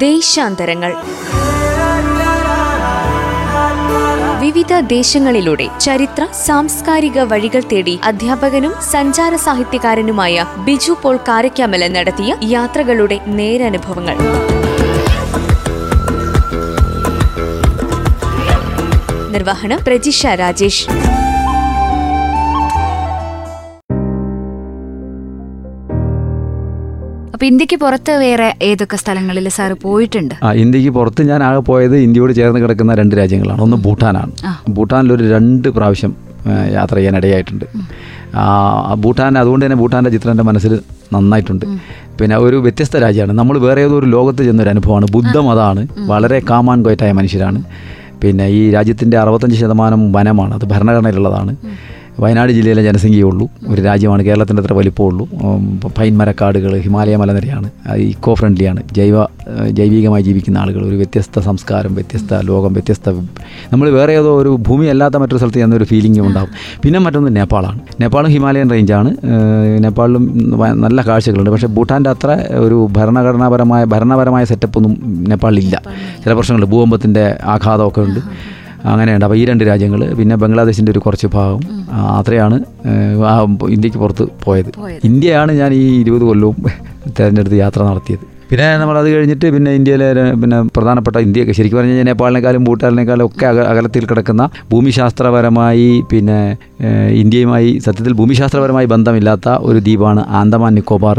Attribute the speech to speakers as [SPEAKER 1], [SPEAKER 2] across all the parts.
[SPEAKER 1] ദേശാന്തരങ്ങൾ. വിവിധ ദേശങ്ങളിലൂടെ ചരിത്ര സാംസ്കാരിക വഴികൾ തേടി അധ്യാപകനും സഞ്ചാര സാഹിത്യകാരനുമായ ബിജു പോൾ കാരക്കാമല നടത്തിയ യാത്രകളുടെ നേരനുഭവങ്ങൾ. നിർവഹണം പ്രജിഷ രാജേഷ്.
[SPEAKER 2] അപ്പൊ ഇന്ത്യയ്ക്ക് പുറത്ത് വേറെ ഏതൊക്കെ സ്ഥലങ്ങളിൽ സാർ പോയിട്ടുണ്ട്?
[SPEAKER 3] ആ ഇന്ത്യയ്ക്ക് പുറത്ത് ഞാൻ ആകെ പോയത് ഇന്ത്യയോട് ചേർന്ന് കിടക്കുന്ന രണ്ട് രാജ്യങ്ങളാണ്. ഒന്ന് ഭൂട്ടാനാണ്.
[SPEAKER 2] ഭൂട്ടാനിൽ
[SPEAKER 3] ഒരു രണ്ട് പ്രാവശ്യം യാത്ര ചെയ്യാൻ ഇടയായിട്ടുണ്ട്. ഭൂട്ടാൻ അതുകൊണ്ട് തന്നെ ഭൂട്ടാന്റെ ചിത്രം എന്റെ മനസ്സിൽ നന്നായിട്ടുണ്ട്. പിന്നെ ഒരു വ്യത്യസ്ത രാജ്യമാണ്. നമ്മൾ വേറെ ഏതോ ഒരു ലോകത്ത് ചെന്നൊരു അനുഭവമാണ്. ബുദ്ധമതാണ്. വളരെ കാമാൻ കോയറ്റായ മനുഷ്യരാണ്. പിന്നെ ഈ രാജ്യത്തിന്റെ അറുപത്തഞ്ച് ശതമാനം വനമാണ്. അത് ഭരണഘടനയിലുള്ളതാണ്. വയനാട് ജില്ലയിലെ ജനസംഖ്യയേ ഉള്ളൂ. ഒരു രാജ്യമാണ് കേരളത്തിന്റെ അത്ര വലിപ്പമുള്ളൂ പൈൻ മരക്കാടുകൾ ഹിമാലയ മലനിരയാണ് ഇക്കോ ഫ്രണ്ട്ലിയാണ് ജൈവ ജൈവികമായി ജീവിക്കുന്ന ആളുകൾ. ഒരു വ്യത്യസ്ത സംസ്കാരം വ്യത്യസ്ത ലോകം വ്യത്യസ്ത നമ്മൾ വേറെ ഏതോ ഒരു ഭൂമി അല്ലാത്ത മറ്റൊരു സ്ഥലത്ത് ചെന്നൊരു ഫീലിംഗ് ഉണ്ടാകും പിന്നെ മറ്റൊന്ന് നേപ്പാളാണ്. നേപ്പാളും ഹിമാലയൻ റേഞ്ചാണ് നേപ്പാളിലും നല്ല കാഴ്ചകളുണ്ട്. പക്ഷേ ഭൂട്ടാന്റെ അത്ര ഒരു ഭരണഘടനാപരമായ ഭരണപരമായ സെറ്റപ്പൊന്നും നേപ്പാളിലില്ല. ചില പ്രശ്നങ്ങളുണ്ട് ഭൂകമ്പത്തിന്റെ ആഘാതമൊക്കെ ഉണ്ട്. അങ്ങനെയുണ്ട്. അപ്പോൾ ഈ രണ്ട് രാജ്യങ്ങൾ പിന്നെ ബംഗ്ലാദേശിന്റെ ഒരു കുറച്ച് ഭാഗം അത്രയാണ് ഇന്ത്യയ്ക്ക് പുറത്ത് പോയത്.
[SPEAKER 2] പോയത്.
[SPEAKER 3] ഇന്ത്യയാണ് ഞാൻ ഈ ഇരുപത് കൊല്ലവും തിരഞ്ഞെടുത്ത് യാത്ര നടത്തിയത്. പിന്നെ നമ്മൾ അത് കഴിഞ്ഞിട്ട് പിന്നെ ഇന്ത്യയിലെ പിന്നെ പ്രധാനപ്പെട്ട ഇന്ത്യയൊക്കെ ശരിക്കും പറഞ്ഞു കഴിഞ്ഞാൽ നേപ്പാളിനേക്കാളും ഭൂട്ടാനിനേക്കാളും ഒക്കെ അക അകലത്തിൽ കിടക്കുന്ന ഭൂമിശാസ്ത്രപരമായി പിന്നെ ഇന്ത്യയുമായി സത്യത്തിൽ ഭൂമിശാസ്ത്രപരമായി ബന്ധമില്ലാത്ത ഒരു ദ്വീപാണ് ആന്തമാൻ നിക്കോബാർ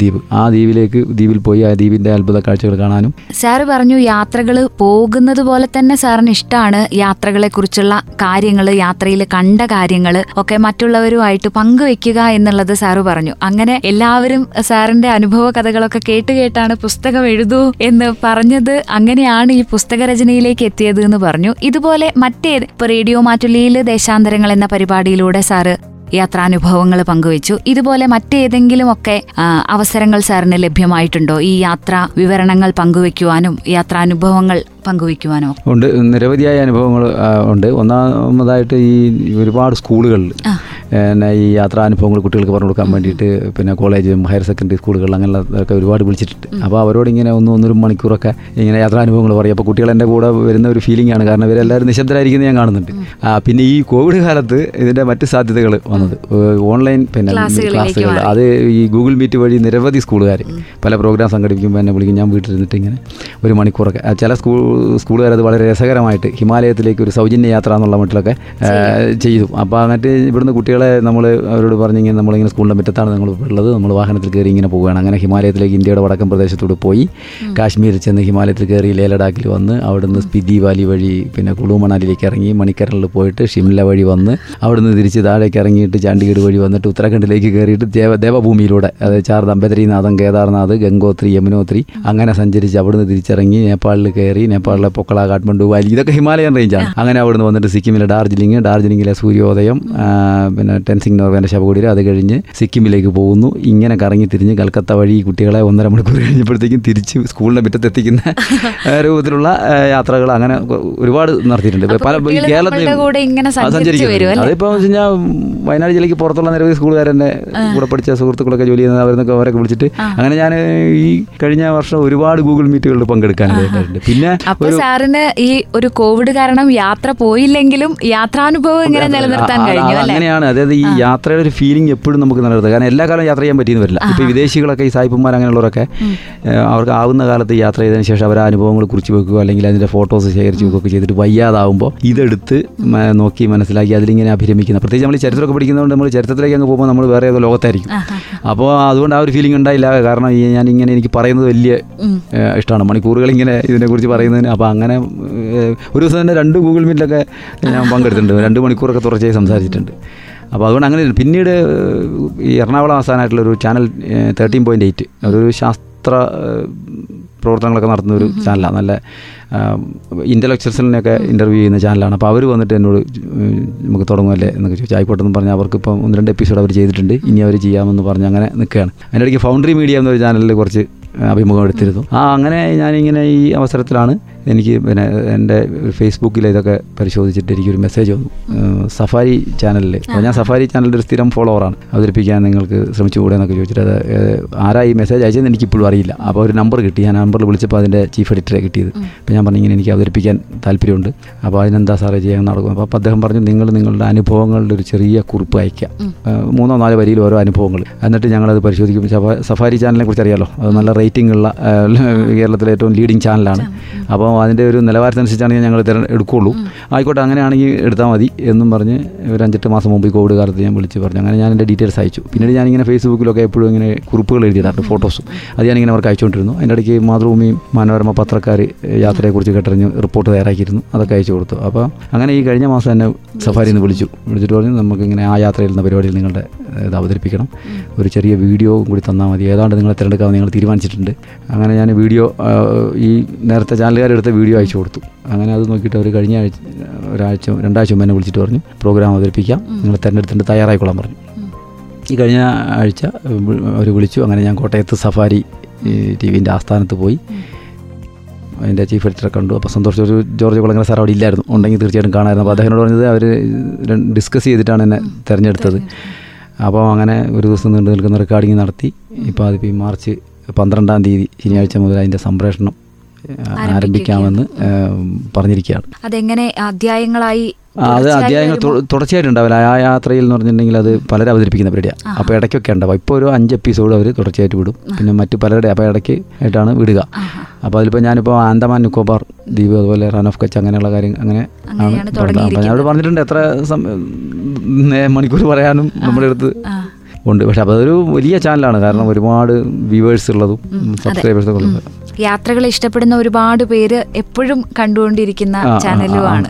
[SPEAKER 3] ദ്വീപ്. ആ ദ്വീപിലേക്ക് ദ്വീപിൽ പോയി ആ ദ്വീപിന്റെ അത്ഭുത കാഴ്ചകൾ കാണാനും.
[SPEAKER 2] സാറ് പറഞ്ഞു യാത്രകൾ പോകുന്നത് പോലെ തന്നെ സാറിന് ഇഷ്ടമാണ് യാത്രകളെ കുറിച്ചുള്ള കാര്യങ്ങൾ യാത്രയിൽ കണ്ട കാര്യങ്ങൾ ഒക്കെ മറ്റുള്ളവരുമായിട്ട് പങ്കുവെക്കുക എന്നുള്ളത് സാറ് പറഞ്ഞു. അങ്ങനെ എല്ലാവരും സാറിന്റെ അനുഭവ കഥകളൊക്കെ കേട്ട് കേട്ടാണ് പുസ്തകം എഴുതൂ എന്ന് പറഞ്ഞത്? അങ്ങനെയാണ് ഈ പുസ്തക രചനയിലേക്ക് എത്തിയത് എന്ന് പറഞ്ഞു. ഇതുപോലെ മറ്റേത് ഇപ്പൊ റേഡിയോ മാറ്റുലിയിൽ ദേശാന്തരങ്ങൾ എന്ന പരിപാടിയിലൂടെ സാറ് യാത്രാനുഭവങ്ങൾ പങ്കുവച്ചു. ഇതുപോലെ മറ്റേതെങ്കിലും ഒക്കെ അവസരങ്ങൾ സാറിന് ലഭ്യമായിട്ടുണ്ടോ? ഈ യാത്രാ വിവരണങ്ങൾ പങ്കുവെക്കുവാനും യാത്രാനുഭവങ്ങൾ പങ്കുവെക്കുവാനും ഒക്കെ?
[SPEAKER 3] ഉണ്ട്. നിരവധിയായ അനുഭവങ്ങൾ ഉണ്ട്. ഒന്നാമതായിട്ട് ഈ ഒരുപാട് സ്കൂളുകളിൽ. പിന്നെ ഈ യാത്രാനുഭവങ്ങൾ കുട്ടികൾക്ക് പറഞ്ഞു കൊടുക്കാൻ വേണ്ടിയിട്ട് പിന്നെ കോളേജും ഹയർ സെക്കൻഡറി സ്കൂളുകൾ അങ്ങനെയുള്ളതൊക്കെ ഒരുപാട് വിളിച്ചിട്ടുണ്ട്. അപ്പോൾ അവരോട് ഇങ്ങനെ ഒന്ന് ഒന്നൊരു മണിക്കൂറൊക്കെ ഇങ്ങനെ യാത്രാനുഭവങ്ങൾ പറയും. അപ്പോൾ കുട്ടികൾ എന്റെ കൂടെ വരുന്ന ഒരു ഫീലിംഗ് ആണ്. കാരണം ഇവരെല്ലാവരും നിശബ്ദരായിരിക്കുന്നത് ഞാൻ കാണുന്നുണ്ട്. പിന്നെ ഈ കോവിഡ് കാലത്ത് ഇതിന്റെ മറ്റ് സാധ്യതകൾ വന്നത്. ഓൺലൈൻ പിന്നെ ക്ലാസ്സുകൾ. അത് ഈ ഗൂഗിൾ മീറ്റ് വഴി നിരവധി സ്കൂളുകാർ പല പ്രോഗ്രാം സംഘടിപ്പിക്കുമ്പോൾ എന്നെ വിളിക്കും. ഞാൻ വീട്ടിലിരുന്നിട്ട് ഇങ്ങനെ ഒരു മണിക്കൂറൊക്കെ. ചില സ്കൂൾ സ്കൂളുകാർ അത് വളരെ രസകരമായിട്ട് ഹിമാലയത്തിലേക്ക് ഒരു സൗജന്യ യാത്ര എന്നുള്ള മട്ടിലൊക്കെ ചെയ്തു. അപ്പോൾ എന്നിട്ട് ഇവിടുന്ന് കുട്ടികളെ നമ്മൾ അവരോട് പറഞ്ഞിങ്ങനെ നമ്മളിങ്ങനെ സ്കൂളിന്റെ മുറ്റത്താണ് നിങ്ങൾ ഉള്ളത്. നമ്മൾ വാഹനത്തിൽ കയറി ഇങ്ങനെ പോവുകയാണ്. അങ്ങനെ ഹിമാലയത്തിലേക്ക് ഇന്ത്യയുടെ വടക്കൻ പ്രദേശത്തോട് പോയി. കാശ്മീരിൽ ചെന്ന് ഹിമാലയത്തിൽ കയറി ലേ ലഡാക്കിൽ വന്ന് അവിടുന്ന് സ്പിതി വാലി വഴി പിന്നെ കുളു മണാലിയിലേക്ക് ഇറങ്ങി മണിക്കരണിൽ പോയിട്ട് ഷിംല വഴി വന്ന് അവിടുന്ന് തിരിച്ച് താഴേക്ക് ഇറങ്ങിയിട്ട് ചണ്ഡീഗഡ് വഴി വന്നിട്ട് ഉത്തരാഖണ്ഡിലേക്ക് കയറിയിട്ട് ദേവ ദേവഭൂമിയിലൂടെ അതായത് ചാർ ബദ്രീനാഥം കേദാർനാഥ് ഗംഗോത്രി യമുനോത്രി അങ്ങനെ സഞ്ചരിച്ച് അവിടുന്ന് തിരിച്ചിറങ്ങി നേപ്പാളിൽ കയറി നേപ്പാളിലെ പൊക്കള കാഠ്മണ്ഡു വാലി ഇതൊക്കെ ഹിമാലയൻ റേഞ്ചാണ് അങ്ങനെ അവിടുന്ന് വന്നിട്ട് സിക്കിമിലെ ഡാർജിലിംഗ് ഡാർജിലിംഗിലെ സൂര്യോദയം പിന്നെ ടെൻസിംഗ് നോർവേന്റെ ശവകുടീരം അത് കഴിഞ്ഞ് സിക്കിമിലേക്ക് പോകുന്നു. ഇങ്ങനെ കറങ്ങി തിരിഞ്ഞ് കൽക്കത്ത വഴി കുട്ടികളെ ഒന്നര മണിക്കൂർ കഴിഞ്ഞപ്പോഴത്തേക്കും തിരിച്ച് സ്കൂളിന്റെ മുറ്റത്ത് എത്തിക്കുന്ന രൂപത്തിലുള്ള യാത്രകൾ അങ്ങനെ ഒരുപാട് നടത്തിയിട്ടുണ്ട്. പല കേരളത്തിൽ
[SPEAKER 2] സഞ്ചരിക്കും?
[SPEAKER 3] അതിപ്പോൾ വെച്ച് കഴിഞ്ഞാൽ വയനാട് ജില്ലയ്ക്ക് പുറത്തുള്ള നിരവധി സ്കൂളുകാരെന്നെ കൂടെ പഠിച്ച സുഹൃത്തുക്കളൊക്കെ ജോലി ചെയ്യുന്ന അവരെന്നൊക്കെ അവരൊക്കെ വിളിച്ചിട്ട് അങ്ങനെ ഞാൻ ഈ കഴിഞ്ഞ വർഷം ഒരുപാട് ഗൂഗിൾ മീറ്റുകളിൽ പങ്കെടുക്കാനായിട്ടുണ്ട് പിന്നെ
[SPEAKER 2] അപ്പൊ സാറിന് ഈ ഒരു കോവിഡ് കാരണം യാത്ര പോയില്ലെങ്കിലും യാത്രാനുഭവം ഇങ്ങനെ നിലനിർത്താൻ കഴിഞ്ഞു
[SPEAKER 3] അങ്ങനെയാണ്. അതായത് ഈ യാത്രയുടെ ഒരു ഫീലിംഗ് എപ്പോഴും നമുക്ക് നിലനിർത്തുക കാരണം എല്ലാ കാലവും യാത്ര ചെയ്യാൻ പറ്റിയെന്ന് വരില്ല. ഇപ്പൊ വിദേശികളൊക്കെ ഈ സായിപ്പന്മാർ അങ്ങനെയുള്ളവരൊക്കെ അവർക്ക് ആവുന്ന കാലത്ത് യാത്ര ചെയ്തതിന് ശേഷം അവർ അനുഭവങ്ങൾ കുറിച്ച് വെക്കുക അല്ലെങ്കിൽ അതിന്റെ ഫോട്ടോസ് ശേഖരിച്ച് വെക്കുകയൊക്കെ ചെയ്തിട്ട് വയ്യാതാവുമ്പോൾ ഇതെടുത്ത് നോക്കി മനസ്സിലാക്കി അതിലിങ്ങനെ അഭിരമിക്കുന്ന. പ്രത്യേകിച്ച് നമ്മൾ ചരിത്രമൊക്കെ പഠിക്കുന്നതുകൊണ്ട് നമ്മൾ ചരിത്രത്തിലേക്ക് അങ്ങ് പോകുമ്പോൾ നമ്മൾ വേറെ ഏതോ ലോകത്തായിരിക്കും. അപ്പോൾ അതുകൊണ്ട് ആ ഒരു ഫീലിംഗ് ഉണ്ടായില്ല. കാരണം ഞാൻ ഇങ്ങനെ എനിക്ക് പറയുന്നത് വലിയ ഇഷ്ടമാണ്. മണിക്കൂറുകൾ ഇങ്ങനെ ഇതിനെക്കുറിച്ച് പറയുന്നതിന് അപ്പോൾ അങ്ങനെ ഒരു ദിവസം തന്നെ രണ്ട് ഗൂഗിൾ മീറ്റിലൊക്കെ ഞാൻ പങ്കെടുത്തിട്ടുണ്ട്. രണ്ട് മണിക്കൂറൊക്കെ തുടർച്ചയായി സംസാരിച്ചിട്ടുണ്ട്. അപ്പോൾ അതുകൊണ്ട് അങ്ങനെ പിന്നീട് ഈ എറണാകുളം ആസ്ഥാനമായിട്ടുള്ളൊരു ചാനൽ തേർട്ടീൻ പോയിന്റ് എയ്റ്റ് അതൊരു ശാസ്ത്ര പ്രവർത്തനങ്ങളൊക്കെ നടത്തുന്ന ഒരു ചാനലാണ്. നല്ല ഇന്റലക്ച്വൽസിനെയൊക്കെ ഇന്റർവ്യൂ ചെയ്യുന്ന ചാനലാണ്. അപ്പോൾ അവർ വന്നിട്ട് എന്നോട് നമുക്ക് തുടങ്ങുമല്ലേ എന്നൊക്കെ ചോദിച്ചു. ആയിക്കോട്ടെ പറഞ്ഞാൽ അവർക്ക് ഇപ്പം ഒന്ന് രണ്ട് എപ്പിസോഡ് അവർ ചെയ്തിട്ടുണ്ട്. ഇനി അവർ ചെയ്യാമെന്ന് പറഞ്ഞ് അങ്ങനെ നിൽക്കുകയാണ്. അതിന്റെ ഇടയ്ക്ക് ഫൗണ്ടറി മീഡിയ എന്നൊരു ചാനലിൽ കുറച്ച് അഭിമുഖം എടുത്തിരുന്നു. ആ അങ്ങനെ ഞാനിങ്ങനെ ഈ അവസരത്തിലാണ് എനിക്ക് പിന്നെ എന്റെ ഫേസ്ബുക്കിൽ ഇതൊക്കെ പരിശോധിച്ചിട്ട് എനിക്കൊരു മെസ്സേജ് വന്നു. സഫാരി ചാനലിൽ അപ്പോൾ ഞാൻ സഫാരി ചാനലിന്റെ ഒരു സ്ഥിരം ഫോളോവറാണ് അവതരിപ്പിക്കാൻ നിങ്ങൾക്ക് ശ്രമിച്ചുകൂടെ എന്നൊക്കെ ചോദിച്ചിട്ട് അത് ആരാ ഈ മെസ്സേജ് അയച്ചതെന്ന് എനിക്കിപ്പോഴും അറിയില്ല. അപ്പോൾ ഒരു നമ്പർ കിട്ടി. ഞാൻ നമ്പറിൽ വിളിച്ചപ്പോൾ അതിന്റെ ചീഫ് എഡിറ്ററെ കിട്ടിയത്. അപ്പോൾ ഞാൻ പറഞ്ഞു ഇങ്ങനെ എനിക്ക് അവതരിപ്പിക്കാൻ താല്പര്യമുണ്ട്. അപ്പോൾ അതിനെന്താ സാറേ ചെയ്യാൻ നടക്കും അപ്പോൾ അദ്ദേഹം പറഞ്ഞു നിങ്ങൾ നിങ്ങളുടെ അനുഭവങ്ങളുടെ ഒരു ചെറിയ കുറിപ്പ് അയക്കാം മൂന്നോ നാലോ വരിയിൽ ഓരോ അനുഭവങ്ങൾ. എന്നിട്ട് ഞങ്ങളത് പരിശോധിക്കും. സഫ- സഫാരി ചാനലിനെ കുറിച്ച് അറിയാലോ അത് നല്ല റേറ്റിംഗ് ഉള്ള കേരളത്തിലെ ഏറ്റവും ലീഡിങ് ചാനലാണ് അപ്പോൾ അതിന്റെ ഒരു നിലവാരത്തിനനുസരിച്ചാണെങ്കിൽ ഞങ്ങൾ തിര എടുക്കുകയുള്ളൂ ആയിക്കോട്ടെ അങ്ങനെയാണെങ്കിൽ എടുത്താൽ മതി എന്നും പറഞ്ഞ് ഒരു അഞ്ചെട്ട് മാസം മുമ്പ് കോവിഡ് കാലത്ത് ഞാൻ വിളിച്ച് പറഞ്ഞു. അങ്ങനെ ഞാൻ എന്റെ ഡീറ്റെയിൽസ് അയച്ചു. പിന്നീട് ഞാനിങ്ങനെ ഫേസ്ബുക്കിലൊക്കെ എപ്പോഴും ഇങ്ങനെ കുറിപ്പുകൾ എഴുതിയിട്ടുണ്ട് ഫോട്ടോസും. അത് ഞാനിങ്ങനെ അവർക്ക് അയച്ചുകൊണ്ടിരുന്നു. അതിന്റെ ഇടയ്ക്ക് മാതൃഭൂമിയും മനോരമ പത്രക്കാർ യാത്രയെക്കുറിച്ച് കേട്ടറിഞ്ഞ് റിപ്പോർട്ട് തയ്യാറാക്കിയിരുന്നു. അതൊക്കെ അയച്ചു കൊടുത്തു. അപ്പോൾ അങ്ങനെ ഈ കഴിഞ്ഞ മാസം എന്നെ സഫാരിയിൽ നിന്ന് വിളിച്ചു. വിളിച്ചിട്ട് പറഞ്ഞു നമുക്കിങ്ങനെ ആ യാത്രയിൽ നിന്ന് പരിപാടിയിൽ നിങ്ങളുടെ ഇത് അവതരിപ്പിക്കണം. ഒരു ചെറിയ വീഡിയോ കൂടി തന്നാൽ മതി. ഏതാണ്ട് നിങ്ങളെ തിരഞ്ഞെടുക്കാൻ നിങ്ങൾ തീരുമാനിച്ചിട്ടുണ്ട്. അങ്ങനെ ഞാൻ വീഡിയോ ഈ നേരത്തെ ചാനലുകാരെടുത്ത വീഡിയോ അയച്ചു കൊടുത്തു. അങ്ങനെ അത് നോക്കിയിട്ട് അവർ കഴിഞ്ഞ ആഴ്ച ഒരാഴ്ച രണ്ടാഴ്ച മുമ്പ് എന്നെ വിളിച്ചിട്ട് പറഞ്ഞു പ്രോഗ്രാം അവതരിപ്പിക്കാം. നിങ്ങൾ തിരഞ്ഞെടുത്തിട്ട് തയ്യാറായിക്കൊള്ളാൻ പറഞ്ഞു. ഈ കഴിഞ്ഞ ആഴ്ച അവർ വിളിച്ചു. അങ്ങനെ ഞാൻ കോട്ടയത്ത് സഫാരി ടി വിന്റെ ആസ്ഥാനത്ത് പോയി. അതിന്റെ ചീഫ് എഡിറ്ററെ കണ്ടു. അപ്പോൾ സന്തോഷം. ഒരു ജോർജ് കുളങ്ങര സാർ അവിടെ ഇല്ലായിരുന്നു. ഉണ്ടെങ്കിൽ തീർച്ചയായിട്ടും കാണാമായിരുന്നു അപ്പോൾ അദ്ദേഹം പറഞ്ഞത് അവർ ഡിസ്കസ് ചെയ്തിട്ടാണ് എന്നെ തിരഞ്ഞെടുത്തത്. അപ്പോൾ അങ്ങനെ ഒരു ദിവസം നീണ്ടു നിൽക്കുന്ന റെക്കോർഡിങ് നടത്തി. ഇപ്പോൾ അതിപ്പോൾ ഈ മാർച്ച് പന്ത്രണ്ടാം തീയതി ശനിയാഴ്ച മുതൽ അതിന്റെ സംപ്രേഷണം ആരംഭിക്കാമെന്ന് പറഞ്ഞിരിക്കുകയാണ്.
[SPEAKER 2] അതെങ്ങനെ അധ്യായങ്ങളായി
[SPEAKER 3] അത് അധ്യായങ്ങൾ
[SPEAKER 2] തുടർച്ചയായിട്ടുണ്ടാവില്ല
[SPEAKER 3] തുടർച്ചയായിട്ട് ഉണ്ടാവില്ല ആ യാത്രയിൽ എന്ന് പറഞ്ഞിട്ടുണ്ടെങ്കിൽ അത് പലരും അവതരിപ്പിക്കുന്ന പരിപാടിയാണ് അപ്പോൾ ഇടയ്ക്കൊക്കെ ഉണ്ടാവും. ഇപ്പോൾ ഒരു അഞ്ച് എപ്പിസോഡ് അവർ തുടർച്ചയായിട്ട് വിടും. പിന്നെ മറ്റ് പലരുടെ അപ്പോൾ ഇടയ്ക്ക് ആയിട്ടാണ് വിടുക. അപ്പോൾ അതിലിപ്പോൾ ഞാനിപ്പോൾ ആൻഡമാൻ നിക്കോബാർ ദ്വീപ് അതുപോലെ റൺ ഓഫ് കച്ച് അങ്ങനെയുള്ള കാര്യം അങ്ങനെ ആണ്. അപ്പോൾ ഞാനോട് പറഞ്ഞിട്ടുണ്ട് എത്ര സമയം മണിക്കൂർ പറയാനും നമ്മുടെ അടുത്ത് ഉണ്ട്. പക്ഷെ അപ്പോൾ അതൊരു വലിയ ചാനലാണ് കാരണം ഒരുപാട് വ്യൂവേഴ്സ് ഉള്ളതും സബ്സ്ക്രൈബേഴ്സ് ഒക്കെ ഉള്ളത്.
[SPEAKER 2] യാത്രകൾ ഇഷ്ടപ്പെടുന്ന ഒരുപാട് പേര് എപ്പോഴും കണ്ടുകൊണ്ടിരിക്കുന്ന ചാനലുമാണ്.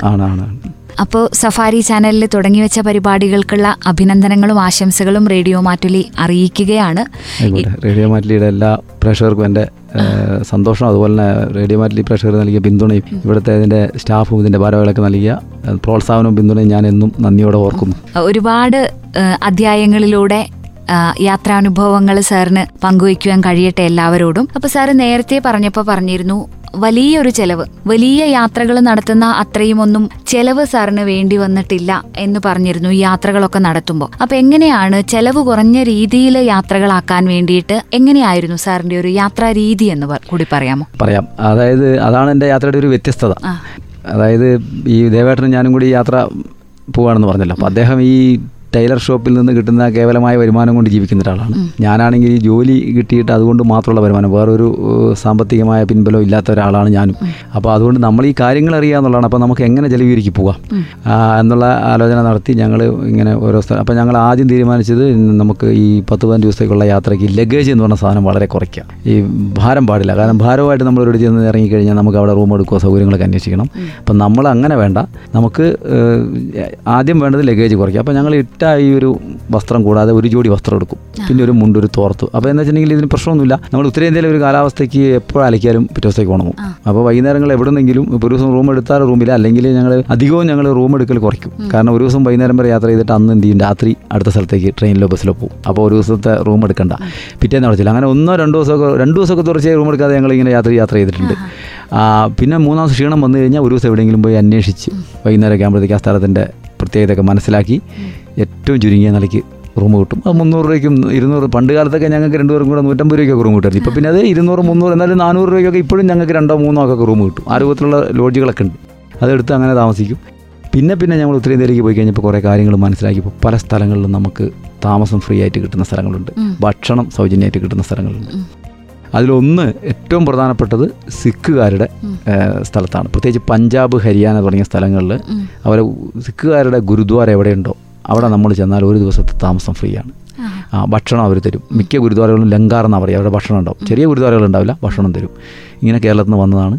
[SPEAKER 2] അപ്പോൾ സഫാരി ചാനലിൽ തുടങ്ങി വെച്ച പരിപാടികൾക്കുള്ള അഭിനന്ദനങ്ങളും ആശംസകളും റേഡിയോ മാറ്റുലി അറിയിക്കുകയാണ്.
[SPEAKER 3] റേഡിയോ മാറ്റുലിയുടെ എല്ലാ പ്രേക്ഷകർക്കും എന്റെ സന്തോഷം. അതുപോലെ തന്നെ റേഡിയോ മാറ്റുലി പ്രേക്ഷകർ നൽകിയ പിന്തുണയും ഇവിടുത്തെ ഇതിന്റെ സ്റ്റാഫും ഇതിന്റെ ഭാരവാഹികളൊക്കെ നൽകിയ പ്രോത്സാഹനവും പിന്തുണയും ഞാൻ എന്നും നന്ദിയോടെ ഓർക്കുന്നു.
[SPEAKER 2] ഒരുപാട് അധ്യായങ്ങളിലൂടെ യാത്രാനുഭവങ്ങൾ സാറിന് പങ്കുവയ്ക്കുവാൻ കഴിയട്ടെ എല്ലാവരോടും. അപ്പൊ സാറ് നേരത്തെ പറഞ്ഞപ്പോൾ പറഞ്ഞിരുന്നു വലിയൊരു ചെലവ് വലിയ യാത്രകൾ നടത്തുന്ന അത്രയും ഒന്നും ചെലവ് സാറിന് വേണ്ടി വന്നിട്ടില്ല എന്ന് പറഞ്ഞിരുന്നു യാത്രകളൊക്കെ നടത്തുമ്പോൾ അപ്പൊ എങ്ങനെയാണ് ചെലവ് കുറഞ്ഞ രീതിയിൽ യാത്രകളാക്കാൻ വേണ്ടിയിട്ട് എങ്ങനെയായിരുന്നു സാറിന്റെ ഒരു യാത്രാ രീതി എന്ന് കൂടി പറയാമോ?
[SPEAKER 3] പറയാം. അതായത് അതാണ് എന്റെ യാത്രയുടെ ഒരു വ്യത്യസ്തത. അതായത് ഈ ദേവേട്ടനും ഞാനും കൂടി യാത്ര പോവാണെന്ന് പറഞ്ഞല്ലോ. അപ്പോൾ അദ്ദേഹം ഈ ടൈലർ ഷോപ്പിൽ നിന്ന് കിട്ടുന്ന കേവലമായ വരുമാനം കൊണ്ട് ജീവിക്കുന്ന ഒരാളാണ്. ഞാനാണെങ്കിൽ ജോലി കിട്ടിയിട്ട് അതുകൊണ്ട് മാത്രമുള്ള വരുമാനം വേറൊരു സാമ്പത്തികമായ പിൻബലം ഇല്ലാത്ത ഒരാളാണ് ഞാനും. അപ്പോൾ അതുകൊണ്ട് നമ്മൾ ഈ കാര്യങ്ങൾ അറിയുക എന്നുള്ളതാണ് അപ്പോൾ നമുക്ക് എങ്ങനെ ജലവീരിക്ക് പോകാം? എന്നുള്ള ആലോചന നടത്തി ഞങ്ങൾ ഇങ്ങനെ ഓരോ സ്ഥലം അപ്പോൾ ഞങ്ങൾ ആദ്യം തീരുമാനിച്ചത് നമുക്ക് ഈ പത്ത് പതിനഞ്ച് ദിവസത്തേക്കുള്ള യാത്രയ്ക്ക് ലഗേജ് എന്ന് പറഞ്ഞ സാധനം വളരെ കുറയ്ക്കുക ഈ ഭാരം പാടില്ല. കാരണം ഭാരമായിട്ട് നമ്മൾ ഒരു ചെന്ന് ഇറങ്ങിക്കഴിഞ്ഞാൽ നമുക്ക് അവിടെ റൂം എടുക്കുക സൗകര്യങ്ങളൊക്കെ അന്വേഷിക്കണം. അപ്പം നമ്മൾ അങ്ങനെ വേണ്ട. നമുക്ക് ആദ്യം വേണ്ടത് ലഗേജ് കുറയ്ക്കുക അപ്പോൾ ഞങ്ങൾ ഈ ഒരു വസ്ത്രം കൂടാതെ ഒരു ജോഡി വസ്ത്രം എടുക്കും. പിന്നെ ഒരു മുണ്ട് ഒരു തോർത്തു. അപ്പോൾ എന്താ വെച്ചിട്ടുണ്ടെങ്കിൽ ഇതിന് പ്രശ്നമൊന്നുമില്ല. നമ്മൾ ഉത്തരേന്ത്യയിലെ ഒരു കാലാവസ്ഥയ്ക്ക് എപ്പോഴും അലക്കിയാലും പിറ്റേ ദിവസത്തേക്ക് ഉണങ്ങും. അപ്പോൾ വൈകുന്നേരങ്ങൾ എവിടെന്നെങ്കിലും ഇപ്പോൾ ഒരു ദിവസം റൂം എടുത്താൽ റൂമിൽ അല്ലെങ്കിൽ ഞങ്ങൾ അധികവും ഞങ്ങൾ റൂം എടുക്കൽ കുറയ്ക്കും. കാരണം ഒരു ദിവസം വൈകുന്നേരം വരെ യാത്ര ചെയ്തിട്ട് അന്ന് എന്ത് ചെയ്യും? രാത്രി അടുത്ത സ്ഥലത്തേക്ക് ട്രെയിനിലോ ബസ്സിലോ പോകും. അപ്പോൾ ഒരു ദിവസത്തെ റൂം എടുക്കണ്ട. പിറ്റേന്ന് അടച്ചില്ല അങ്ങനെ ഒന്നോ രണ്ടോ ദിവസമൊക്കെ രണ്ട് ദിവസമൊക്കെ തുടർച്ചയായി റൂം എടുക്കാതെ ഞങ്ങൾ ഇങ്ങനെ യാത്ര യാത്ര ചെയ്തിട്ടുണ്ട്. പിന്നെ മൂന്നാം ദിവസം ക്ഷീണം വന്നു കഴിഞ്ഞാൽ ഒരു ദിവസം എവിടെയെങ്കിലും പോയി അന്വേഷിച്ച് വൈകുന്നേരമൊക്കെ ആകുമ്പോഴത്തേക്ക് ആ സ്ഥലത്തിന്റെ പ്രത്യേകതയൊക്കെ മനസ്സിലാക്കി ഏറ്റവും ചുരുങ്ങിയ നിലയ്ക്ക് റൂം കിട്ടും. അത് മുന്നൂറ് രൂപയ്ക്കും ഇരുന്നൂറ് പണ്ട് കാലത്തൊക്കെ ഞങ്ങൾക്ക് രണ്ടുപേരും കൂടെ നൂറ്റമ്പത് രൂപയ്ക്കൊക്കെ റൂം കിട്ടുമായിരുന്നു ഇപ്പോൾ പിന്നെ അത് ഇരുന്നൂറ് മുന്നൂറ് എന്നാലും നാനൂറ് രൂപയ്ക്കൊക്കെ ഇപ്പോഴും ഞങ്ങൾക്ക് രണ്ടോ മൂന്നോ ഒക്കെ റൂം കിട്ടും. ആ രൂപത്തിലുള്ള ലോഡ്ജുകളൊക്കെ ഉണ്ട്. അതെടുത്ത് അങ്ങനെ താമസിക്കും. പിന്നെ പിന്നെ ഞങ്ങൾ ഉത്തരേന്ത്യയിലേക്ക് പോയി കഴിഞ്ഞപ്പോൾ കുറേ കാര്യങ്ങൾ മനസ്സിലാക്കിയപ്പോൾ പല സ്ഥലങ്ങളിലും നമുക്ക് താമസം ഫ്രീ ആയിട്ട് കിട്ടുന്ന സ്ഥലങ്ങളുണ്ട്. ഭക്ഷണം സൗജന്യമായിട്ട് കിട്ടുന്ന സ്ഥലങ്ങളുണ്ട്. അതിലൊന്ന് ഏറ്റവും പ്രധാനപ്പെട്ടത് സിഖുകാരുടെ സ്ഥലത്താണ്. പ്രത്യേകിച്ച് പഞ്ചാബ് ഹരിയാന തുടങ്ങിയ സ്ഥലങ്ങളിൽ അവരെ സിഖുകാരുടെ ഗുരുദ്വാര എവിടെയുണ്ടോ അവിടെ നമ്മൾ ചെന്നാൽ ഒരു ദിവസത്തെ താമസം ഫ്രീ ആണ് ആ ഭക്ഷണം അവർ തരും. മിക്ക ഗുരുദ്വാരകളും ലങ്കാർ എന്നാണ് പറയുക അവരുടെ ഭക്ഷണം ഉണ്ടാവും. ചെറിയ ഗുരുദ്വാരകൾ ഉണ്ടാവില്ല ഭക്ഷണം തരും. ഇങ്ങനെ കേരളത്തിൽ നിന്ന് വന്നതാണ്.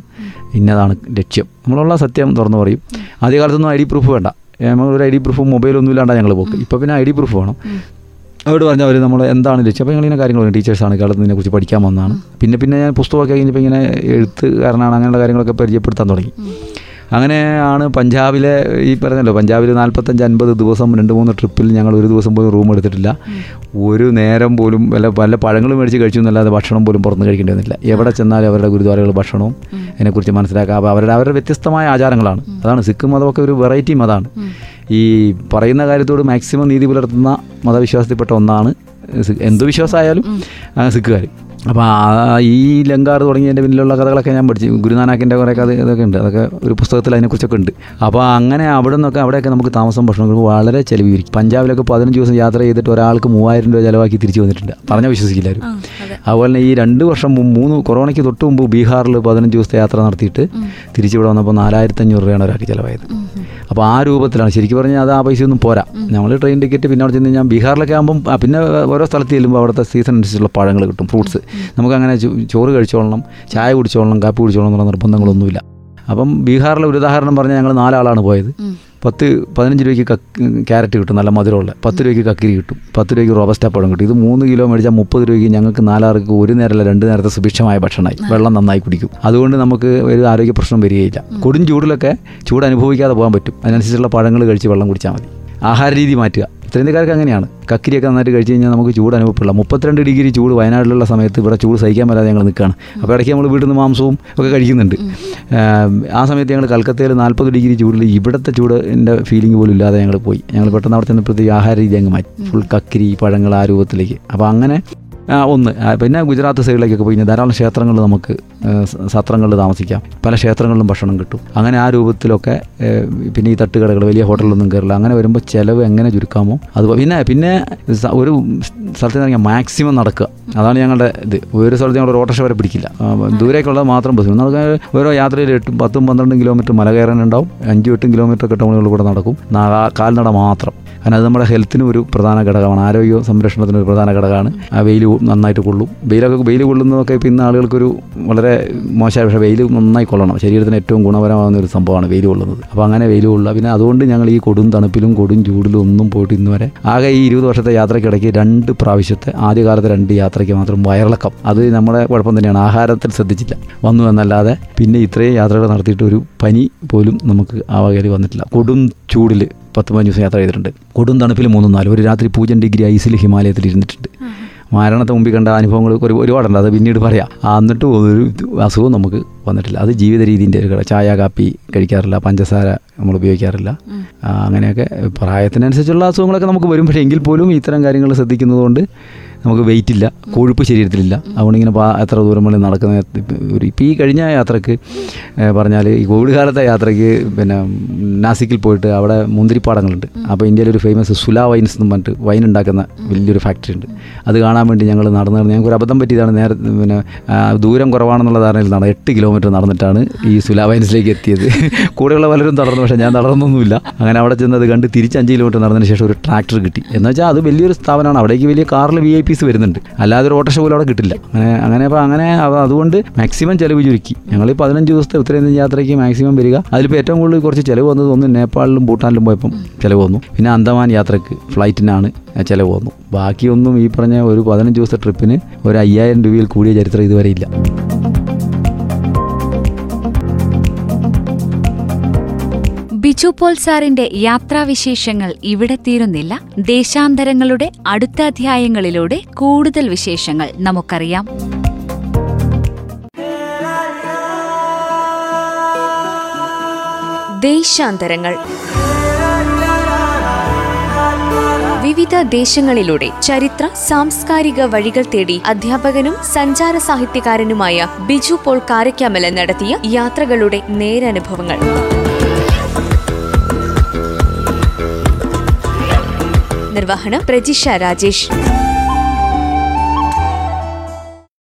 [SPEAKER 3] ഇന്നതാണ് ലക്ഷ്യം. നമ്മളുള്ള സത്യം തുറന്നു പറയും. ആദ്യകാലത്തൊന്നും ഐ ഡി പ്രൂഫ് വേണ്ട. ഒരു ഐ ഡി പ്രൂഫും മൊബൈലൊന്നും ഇല്ലാണ്ട് ഞങ്ങൾ പോക്ക്. ഇപ്പോൾ പിന്നെ ഐ ഡി പ്രൂഫ് വേണം. അവരോട് പറഞ്ഞാൽ അവർ നമ്മൾ എന്താണ് ലക്ഷ്യം? അപ്പോൾ ഞങ്ങളിങ്ങനെ കാര്യങ്ങൾ പറയും ടീച്ചേഴ്സാണ് കേരളത്തിൽ ഇതിനെക്കുറിച്ച് പഠിക്കാൻ വന്നതാണ്. പിന്നെ പിന്നെ ഞാൻ പുസ്തകമൊക്കെ കഴിഞ്ഞപ്പോൾ ഇങ്ങനെ എഴുത്തുകാരനാണ്. അങ്ങനെയുള്ള കാര്യങ്ങളൊക്കെ പരിചയപ്പെടുത്താൻ തുടങ്ങി. അങ്ങനെയാണ് പഞ്ചാബിലെ ഈ പറഞ്ഞല്ലോ പഞ്ചാബിൽ നാൽപ്പത്തഞ്ച് അൻപത് ദിവസം രണ്ട് മൂന്ന് ട്രിപ്പിൽ ഞങ്ങൾ ഒരു ദിവസം പോലും റൂം എടുത്തിട്ടില്ല. ഒരു നേരം പോലും വല്ല വല്ല പഴങ്ങൾ മേടിച്ച് കഴിച്ചു എന്നല്ലാതെ ഭക്ഷണം പോലും പുറത്ത് കഴിക്കേണ്ടി വന്നില്ല എവിടെ ചെന്നാലും അവരുടെ ഗുരുദ്വാരകൾ ഭക്ഷണവും അതിനെക്കുറിച്ച് മനസ്സിലാക്കുക അപ്പോൾ അവരുടെ അവരുടെ വ്യത്യസ്തമായ ആചാരങ്ങളാണ്. അതാണ് സിഖ് മതമൊക്കെ ഒരു വെറൈറ്റി മതമാണ് ഈ പറയുന്ന കാര്യത്തോട് മാക്സിമം നീതി പുലർത്തുന്ന മതവിശ്വാസത്തിൽപ്പെട്ട ഒന്നാണ് എന്ത് വിശ്വാസമായാലും സിഖുകാർ അപ്പോൾ ഈ ലങ്കാർ തുടങ്ങിയതിന്റെ പിന്നിലുള്ള കഥകളൊക്കെ ഞാൻ പഠിച്ചു. ഗുരുനാനാക്കിന്റെ കുറേ കഥ ഇതൊക്കെ ഉണ്ട്. അതൊക്കെ ഒരു പുസ്തകത്തിൽ അതിനെക്കുറിച്ചൊക്കെ ഉണ്ട്. അപ്പോൾ അങ്ങനെ അവിടെ നിന്നൊക്കെ അവിടെയൊക്കെ നമുക്ക് താമസം ഭക്ഷണം വളരെ ചിലവിരിക്കും പഞ്ചാബിലൊക്കെ പതിനഞ്ച് ദിവസം യാത്ര ചെയ്തിട്ട് ഒരാൾക്ക് മൂവായിരം രൂപ ചിലവാക്കി തിരിച്ചു വന്നിട്ടുണ്ട്. പറഞ്ഞാൽ വിശ്വസിക്കില്ലായിരുന്നു അതുപോലെ തന്നെ ഈ രണ്ട് വർഷം മുമ്പ് മൂന്ന് കൊറോണയ്ക്ക് തൊട്ട് മുമ്പ് ബീഹാറിൽ പതിനഞ്ച് ദിവസത്തെ യാത്ര നടത്തിയിട്ട് തിരിച്ചിവിടെ വന്നപ്പോൾ നാലായിരത്തഞ്ഞൂറ് രൂപയാണ് ഒരാൾക്ക് ചിലവായത്. അപ്പോൾ ആ രൂപത്തിലാണ്. ശരിക്കും പറഞ്ഞാൽ അത് ആ പൈസ ഒന്നും പോരാ നമ്മൾ ട്രെയിൻ ടിക്കറ്റ് പിന്നെ അവിടെ ചെന്ന് ഞാൻ ബീഹാറിലൊക്കെ ആകുമ്പം പിന്നെ ഓരോ സ്ഥലത്ത് ചെല്ലുമ്പോൾ അവിടുത്തെ സീസൺ അനുസരിച്ചുള്ള പഴങ്ങൾ കിട്ടും ഫ്രൂട്ട്സ്. നമുക്കങ്ങനെ ചോറ് കഴിച്ചോളണം ചായ കുടിച്ചോളണം കാപ്പി കുടിച്ചോളണം എന്നുള്ള നിർബന്ധങ്ങളൊന്നുമില്ല. അപ്പം ബീഹാറിലെ ഒരു ഉദാഹരണം പറഞ്ഞാൽ ഞങ്ങൾ നാലാളാണ് പോയത്. പത്ത് പതിനഞ്ച് രൂപയ്ക്ക് കക്ക് ക്യാരറ്റ് കിട്ടും നല്ല മധുരമുള്ള. പത്ത് രൂപയ്ക്ക് കക്കിരി കിട്ടും പത്ത് രൂപയ്ക്ക് റോബസ്റ്റ പഴം കിട്ടും. ഇത് മൂന്ന് കിലോ മേടിച്ചാൽ മുപ്പത് രൂപയ്ക്ക് ഞങ്ങൾക്ക് നാലാർക്ക് ഒരു നേരമല്ല രണ്ട് നേരത്തെ സുഭിക്ഷമായ ഭക്ഷണമായി. വെള്ളം നന്നായി കുടിക്കും. അതുകൊണ്ട് നമുക്ക് ഒരു ആരോഗ്യ പ്രശ്നം വരികയില്ല. കൊടും ചൂടിലൊക്കെ ചൂട് അനുഭവിക്കാതെ പോകാൻ പറ്റും. അതിനനുസരിച്ചുള്ള പഴങ്ങൾ കഴിച്ച് വെള്ളം കുടിച്ചാൽ മതി. ആഹാര രീതി മാറ്റുക. ഉത്തരേന്ത്യക്കാർക്ക് അങ്ങനെയാണ്. കക്കിരിയൊക്കെ നന്നായിട്ട് കഴിച്ച് കഴിഞ്ഞാൽ നമുക്ക് ചൂട് അനുഭവപ്പെടില്ല മുപ്പത്തിരണ്ട് ഡിഗ്രി ചൂട് വയനാട്ടിലുള്ള സമയത്ത് ഇവിടെ ചൂട് സഹിക്കാൻ പറ്റാതെ ഞങ്ങൾ നിൽക്കുകയാണ്. അപ്പോൾ ഇടയ്ക്ക് നമ്മൾ വീട്ടിൽ നിന്ന് മാംസവും ഒക്കെ കഴിക്കുന്നുണ്ട്. ആ സമയത്ത് ഞങ്ങൾ കൽക്കത്തയിൽ നാൽപ്പത് ഡിഗ്രി ചൂടിൽ ഇവിടുത്തെ ചൂടിന്റെ ഫീലിംഗ് പോലും ഇല്ലാതെ ഞങ്ങൾ പോയി. ഞങ്ങൾ പെട്ടെന്ന് അവിടെ ചെന്നപ്പോഴത്തേക്ക് ആഹാര രീതി അങ്ങ് മാറ്റി. ഫുൾ കക്കിരി പഴങ്ങൾ ആ രൂപത്തിലേക്ക്. അപ്പോൾ അങ്ങനെ ഒന്ന്. പിന്നെ ഗുജറാത്ത് സൈഡിലേക്കൊക്കെ പോയി ധാരാളം ക്ഷേത്രങ്ങൾ നമുക്ക് സത്രങ്ങളിൽ താമസിക്കാം. പല ക്ഷേത്രങ്ങളിലും ഭക്ഷണം കിട്ടും. അങ്ങനെ ആ രൂപത്തിലൊക്കെ പിന്നെ ഈ തട്ടുകടകൾ വലിയ ഹോട്ടലിലൊന്നും കയറില്ല അങ്ങനെ വരുമ്പോൾ ചിലവ് എങ്ങനെ ചുരുക്കാമോ? അത് പിന്നെ പിന്നെ ഒരു സ്ഥലത്ത് ഇറങ്ങിയാൽ മാക്സിമം നടക്കുക. അതാണ് ഞങ്ങളുടെ ഇത്. ഒരു സ്ഥലത്ത് ഞങ്ങൾ ഒരു ഓട്ടോറിക്ഷ വരെ പിടിക്കില്ല. ദൂരേക്കുള്ളത് മാത്രം ബസ്. നമുക്ക് ഓരോ യാത്രയിൽ എട്ടും പത്തും പന്ത്രണ്ടും കിലോമീറ്റർ മല കയറാനുണ്ടാവും. അഞ്ചും എട്ടും കിലോമീറ്റർ ഒക്കെ ടൗണുകളിൽ കൂടെ നടക്കും. കാൽനട മാത്രം. കാരണം അത് നമ്മുടെ ഹെൽത്തിനും ഒരു പ്രധാന ഘടകമാണ്. ആരോഗ്യ സംരക്ഷണത്തിന് ഒരു പ്രധാന ഘടകമാണ്. ആ വെയിൽ നന്നായിട്ട് കൊള്ളും. വെയിലൊക്കെ വെയിൽ കൊള്ളുന്നതൊക്കെ ഇപ്പോൾ ഇന്ന് ആളുകൾക്കൊരു വളരെ മോശമായ പക്ഷേ വെയിൽ നന്നായി കൊള്ളണം. ശരീരത്തിന് ഏറ്റവും ഗുണപരമാകുന്ന ഒരു സംഭവമാണ് വെയിൽ കൊള്ളുന്നത്. അപ്പോൾ അങ്ങനെ വെയിൽ കൊള്ളുക. പിന്നെ അതുകൊണ്ട് ഞങ്ങൾ ഈ കൊടും തണുപ്പിലും കൊടും ചൂടിലും ഒന്നും പോയിട്ട് ഇന്ന് വരെ ആകെ ഈ ഇരുപത് വർഷത്തെ യാത്രയ്ക്കിടയ്ക്ക് രണ്ട് പ്രാവശ്യത്തെ ആദ്യകാലത്തെ രണ്ട് യാത്രയ്ക്ക് മാത്രം വയറിളക്കം. അത് നമ്മുടെ കുഴപ്പം തന്നെയാണ്. ആഹാരത്തിൽ ശ്രദ്ധിച്ചില്ല. വന്നു എന്നല്ലാതെ പിന്നെ ഇത്രയും യാത്രകൾ നടത്തിയിട്ട് ഒരു പനി പോലും നമുക്ക് ആ വകയിൽ വന്നിട്ടില്ല. കൊടും ചൂടിൽ പത്ത് പതിനഞ്ച് ദിവസം യാത്ര ചെയ്തിട്ടുണ്ട്. കൊടും തണുപ്പിൽ മൂന്നും നാലും. ഒരു രാത്രി പൂജ്യം ഡിഗ്രി ഐസിൽ ഹിമാലയത്തിൽ ഇരുന്നിട്ടുണ്ട് മരണത്തെ മുമ്പിൽ കണ്ട അനുഭവങ്ങൾ ഒരു ഒരുപാടുണ്ട്. അത് പിന്നീട് പറയാം. എന്നിട്ട് ഒരു അസുഖവും നമുക്ക് വന്നിട്ടില്ല. അത് ജീവിത രീതിന്റെ ഒരു കട ചായ കാപ്പി കഴിക്കാറില്ല. പഞ്ചസാര നമ്മൾ ഉപയോഗിക്കാറില്ല. അങ്ങനെയൊക്കെ പ്രായത്തിനനുസരിച്ചുള്ള അസുഖങ്ങളൊക്കെ നമുക്ക് വരും പക്ഷേ എങ്കിൽ പോലും ഇത്തരം കാര്യങ്ങൾ ശ്രദ്ധിക്കുന്നതുകൊണ്ട് നമുക്ക് വെയിറ്റ് ഇല്ല കൊഴുപ്പ് ശരീരത്തിലില്ല. അതുകൊണ്ട് ഇങ്ങനെ എത്ര ദൂരം വേണ്ടി നടക്കുന്ന ഒരു ഇപ്പോൾ ഈ കഴിഞ്ഞ യാത്രയ്ക്ക് പറഞ്ഞാൽ ഈ കോവിഡ് കാലത്തെ യാത്രയ്ക്ക് പിന്നെ നാസിക്കിൽ പോയിട്ട് അവിടെ മുന്തിരിപ്പാടങ്ങളുണ്ട്. അപ്പോൾ ഇന്ത്യയിലൊരു ഒരു ഫേമസ് സുലാ വൈൻസ് എന്ന് പറഞ്ഞിട്ട് വൈൻ ഉണ്ടാക്കുന്ന വലിയൊരു ഫാക്ടറി ഉണ്ട്. അത് കാണാൻ വേണ്ടി ഞങ്ങൾ നടന്നു നടന്ന് ഞങ്ങൾക്ക് ഒരു അബദ്ധം പറ്റിയതാണ്. നേരെ പിന്നെ ദൂരം കുറവാണെന്നുള്ള ധാരണയിൽ നടന്ന് എട്ട് കിലോമീറ്റർ നടന്നിട്ടാണ് ഈ സുലാ വൈൻസിലേക്ക് എത്തിയത്. കൂടെയുള്ള പലരും തളർന്നു പക്ഷേ ഞാൻ തളർന്നൊന്നുമില്ല. അങ്ങനെ അവിടെ ചെന്നത് കണ്ട് തിരിച്ച് അഞ്ച് കിലോമീറ്റർ നടന്നതിന് ശേഷം ഒരു ട്രാക്ടർ കിട്ടി. എന്ന് വെച്ചാൽ അത് വലിയൊരു സ്ഥാപനമാണ്. അവിടേക്ക് വലിയ കാറിൽ വി ഐ പീസ് വരുന്നുണ്ട്. അല്ലാതെ ഒരു ഓട്ടോറിക്ഷ പോലും അവിടെ കിട്ടില്ല. അങ്ങനെ അങ്ങനെ അപ്പോൾ അങ്ങനെ അതുകൊണ്ട് മാക്സിമം ചിലവ് ചുരുക്കി. ഞങ്ങൾ പതിനഞ്ച് ദിവസത്തെ ഉത്തരേന്ത്യൻ യാത്രയ്ക്ക് മാക്സിമം വരിക. അതിലിപ്പോൾ ഏറ്റവും കൂടുതൽ കുറച്ച് ചിലവ് വന്നത് ഒന്ന് നേപ്പാളിലും ഭൂട്ടാനിലും പോയപ്പം ചിലവ് വന്നു. പിന്നെ അന്തമാൻ യാത്രയ്ക്ക് ഫ്ലൈറ്റിനാണ് ചിലവ് വന്നു. ബാക്കിയൊന്നും ഈ പറഞ്ഞ ഒരു പതിനഞ്ച് ദിവസത്തെ ട്രിപ്പിന് ഒരു അയ്യായിരം രൂപയിൽ കൂടിയ ചരിത്രം ഇതുവരെ ഇല്ല.
[SPEAKER 2] ബിജു പോൾ സാറിന്റെ യാത്രാവിശേഷങ്ങൾ ഇവിടെ തീരുന്നില്ല. ദേശാന്തരങ്ങളുടെ അടുത്ത അധ്യായങ്ങളിലൂടെ കൂടുതൽ വിശേഷങ്ങൾ നമുക്കറിയാം.
[SPEAKER 1] ദേശാന്തരങ്ങൾ. വിവിധ ദേശങ്ങളിലൂടെ ചരിത്ര സാംസ്കാരിക വഴികൾ തേടി അധ്യാപകനും സഞ്ചാര സാഹിത്യകാരനുമായ ബിജു പോൾ കാരക്കാമല നടത്തിയ യാത്രകളുടെ നേരനുഭവങ്ങൾ. നിർവഹണം പ്രജിഷ രാജേഷ്